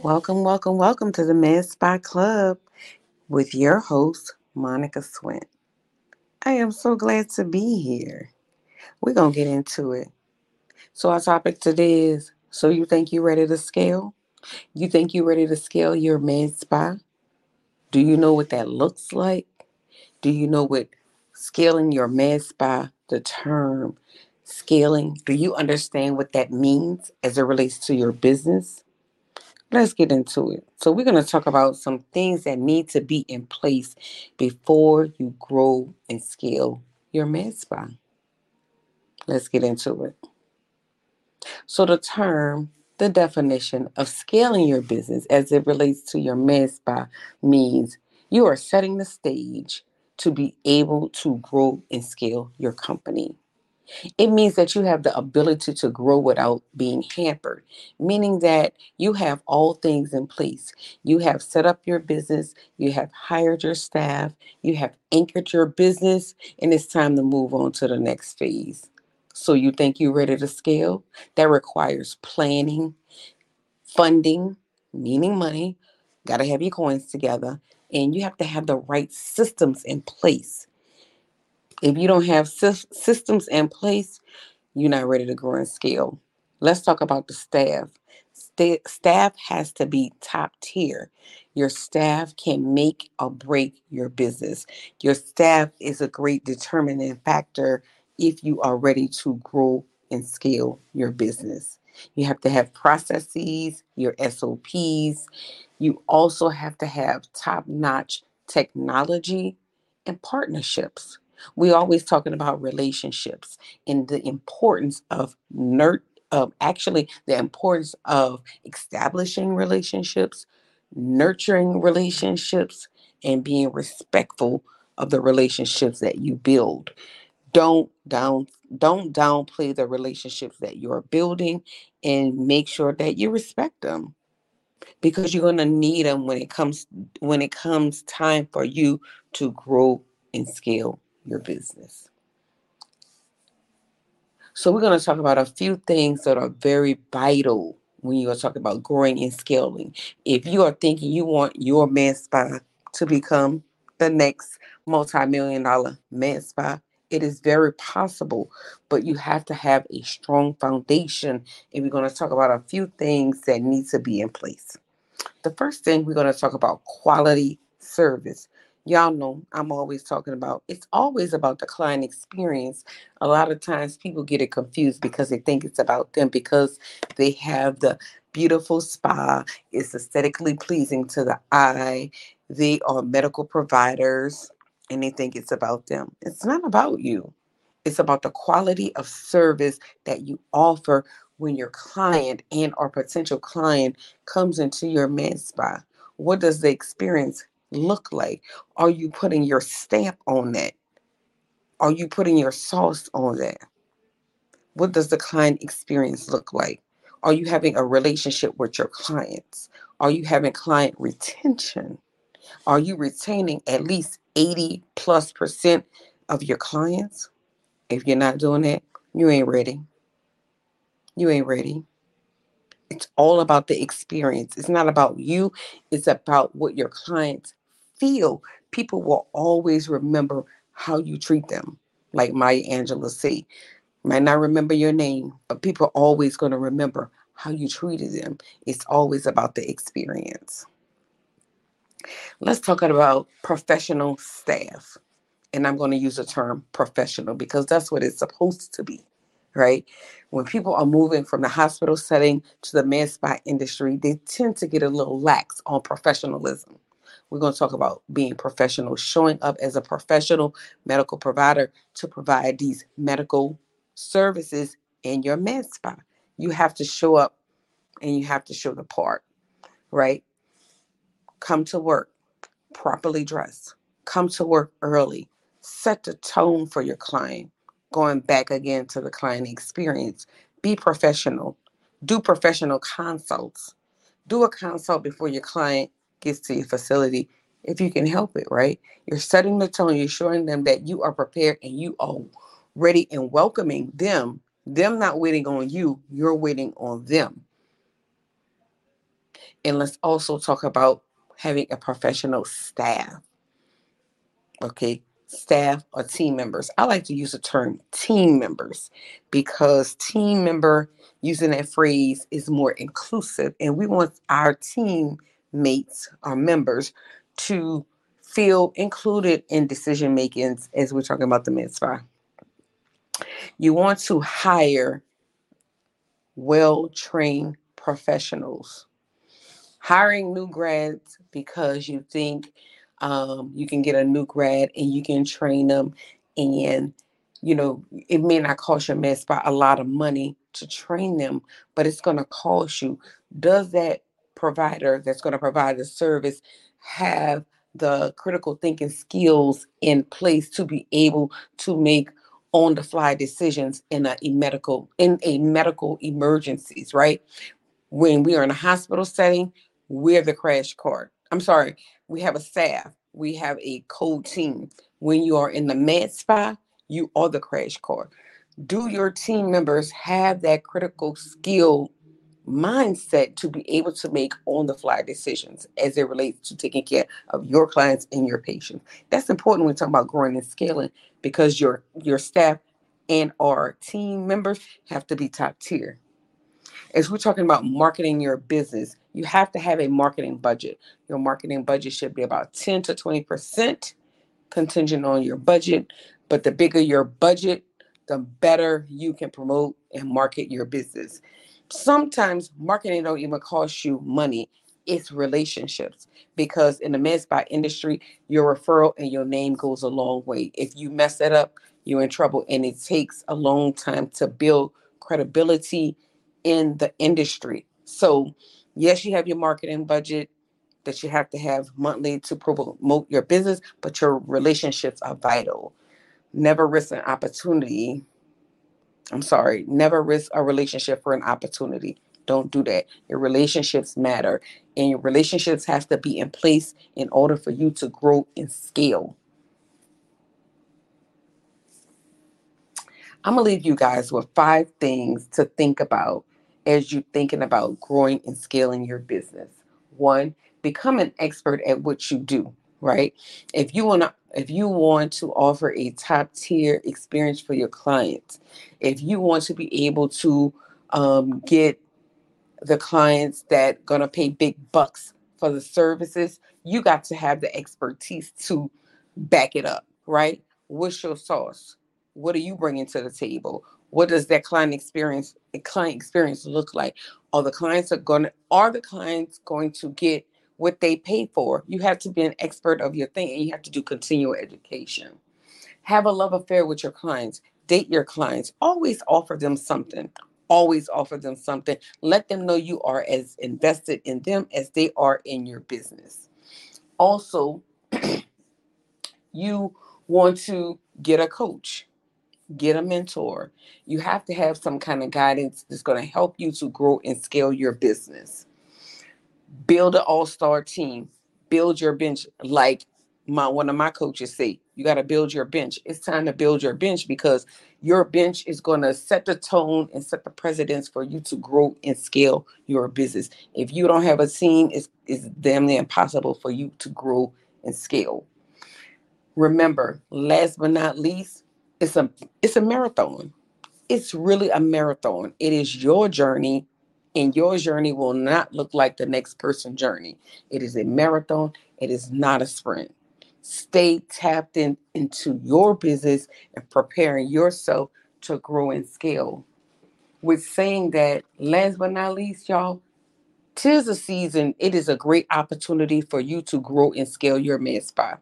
Welcome, welcome, welcome to the Med Spa Club with your host, Monica Swint. I am so glad to be here. We're going to get into it. So, our topic today is So, you think you're ready to scale? You think you're ready to scale your med spa? Do you know what that looks like? Do you know what scaling your med spa, the term scaling, do you understand what that means as it relates to your business? Let's get into it. So, we're going to talk about some things that need to be in place before you grow and scale your med spa. Let's get into it. So, the term, the definition of scaling your business as it relates to your med spa means you are setting the stage to be able to grow and scale your company. It means that you have the ability to grow without being hampered, meaning that you have all things in place. You have set up your business, you have hired your staff, you have anchored your business, and it's time to move on to the next phase. So, you think you're ready to scale? That requires planning, funding, meaning money, got to have your coins together, and you have to have the right systems in place if you don't have systems in place, you're not ready to grow and scale. Let's talk about the staff. St- staff has to be top tier. Your staff can make or break your business. Your staff is a great determining factor if you are ready to grow and scale your business. You have to have processes, your SOPs. You also have to have top notch technology and partnerships. We always talking about relationships and the importance of nurt of actually the importance of establishing relationships, nurturing relationships, and being respectful of the relationships that you build. Don't down don't downplay the relationships that you're building and make sure that you respect them because you're going to need them when it comes when it comes time for you to grow and scale your business. So, we're going to talk about a few things that are very vital when you are talking about growing and scaling. If you are thinking you want your med spa to become the next multi million dollar med spa, it is very possible, but you have to have a strong foundation. And we're going to talk about a few things that need to be in place. The first thing we're going to talk about quality service y'all know I'm always talking about it's always about the client experience. A lot of times people get it confused because they think it's about them because they have the beautiful spa, it's aesthetically pleasing to the eye, they are medical providers and they think it's about them. It's not about you. It's about the quality of service that you offer when your client and or potential client comes into your med spa. What does the experience look like? Are you putting your stamp on that? Are you putting your sauce on that? What does the client experience look like? Are you having a relationship with your clients? Are you having client retention? Are you retaining at least 80 plus percent of your clients? If you're not doing that, you ain't ready. You ain't ready. It's all about the experience. It's not about you, it's about what your clients feel, people will always remember how you treat them. Like Maya Angelou say, might not remember your name, but people are always going to remember how you treated them. It's always about the experience. Let's talk about professional staff. And I'm going to use the term professional because that's what it's supposed to be, right? When people are moving from the hospital setting to the med spa industry, they tend to get a little lax on professionalism. We're going to talk about being professional, showing up as a professional medical provider to provide these medical services in your med spa. You have to show up and you have to show the part, right? Come to work properly dressed, come to work early, set the tone for your client. Going back again to the client experience, be professional, do professional consults. Do a consult before your client gets to your facility if you can help it, right? You're setting the tone, you're showing them that you are prepared and you are ready and welcoming them. Them not waiting on you, you're waiting on them. And let's also talk about having a professional staff. Okay, staff or team members. I like to use the term team members because team member using that phrase is more inclusive and we want our teammates, our members to feel included in decision making as we're talking about the spa. You want to hire well trained professionals. Hiring new grads because you think um, you can get a new grad and you can train them and you know it may not cost your spa a lot of money to train them but it's going to cost you does that provider that's going to provide the service have the critical thinking skills in place to be able to make on the fly decisions in a medical in a medical emergencies right? When we are in a hospital setting we're the crash cart. I'm sorry we have a staff we have a code team. When you are in the med spa you are the crash cart. Do your team members have that critical skill mindset to be able to make on the fly decisions as it relates to taking care of your clients and your patients. That's important when we talk about growing and scaling because your your staff and our team members have to be top tier. As we're talking about marketing your business, you have to have a marketing budget. Your marketing budget should be about 10 to 20% contingent on your budget. But the bigger your budget, the better you can promote and market your business sometimes marketing don't even cost you money it's relationships. Because in the med spa industry your referral and your name goes a long way. If you mess that up you're in trouble and it takes a long time to build credibility in the industry. So yes you have your marketing budget that you have to have monthly to promote your business but your relationships are vital. Never risk an opportunity I'm sorry, never risk a relationship for an opportunity. Don't do that. Your relationships matter, and your relationships have to be in place in order for you to grow and scale. I'm gonna leave you guys with five things to think about as you're thinking about growing and scaling your business. One, become an expert at what you do, right? If you want to if you want to offer a top tier experience for your clients, if you want to be able to um, get the clients that gonna pay big bucks for the services, you got to have the expertise to back it up, right? What's your sauce? What are you bringing to the table? What does that client experience client experience look like? Are the clients are going to are the clients going to get what they pay for. You have to be an expert of your thing and you have to do continual education. Have a love affair with your clients, date your clients, always offer them something. Always offer them something. Let them know you are as invested in them as they are in your business. Also, you want to get a coach, get a mentor. You have to have some kind of guidance that's going to help you to grow and scale your business build an all-star team build your bench like my one of my coaches say you got to build your bench. It's time to build your bench because your bench is going to set the tone and set the precedence for you to grow and scale your business. If you don't have a team it's, it's damn near impossible for you to grow and scale. Remember last but not least it's a it's a marathon. It's really a marathon. It is your journey and your journey will not look like the next person's journey. It is a marathon, it is not a sprint. Stay tapped in into your business and preparing yourself to grow and scale. With saying that, last but not least, y'all, tis a season. It is a great opportunity for you to grow and scale your med spa.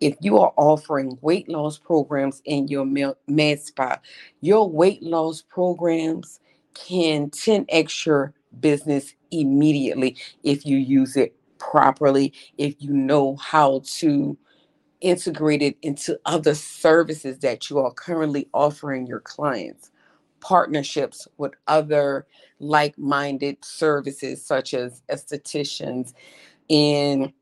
If you are offering weight loss programs in your med spa, your weight loss programs can 10x your business immediately if you use it properly, if you know how to integrate it into other services that you are currently offering your clients, partnerships with other like minded services such as estheticians and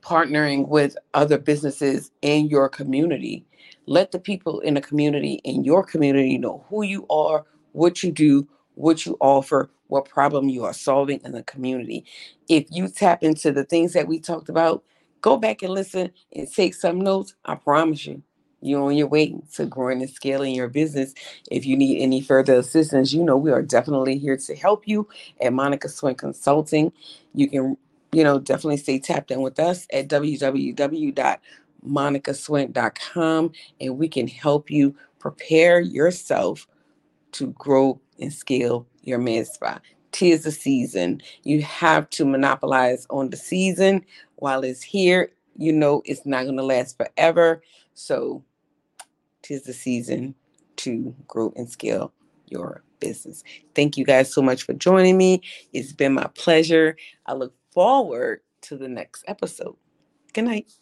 partnering with other businesses in your community. Let the people in the community, in your community, know who you are, what you do, what you offer, what problem you are solving in the community. If you tap into the things that we talked about, go back and listen and take some notes. I promise you, you're on your way to growing and scaling your business. If you need any further assistance, you know we are definitely here to help you at Monica Swing Consulting. You can, you know, definitely stay tapped in with us at www.monicaswink.com and we can help you prepare yourself to grow and scale your spa. Tis the season. You have to monopolize on the season while it's here. You know it's not going to last forever. So, tis the season to grow and scale your business. Thank you guys so much for joining me. It's been my pleasure. I look forward to the next episode. Good night.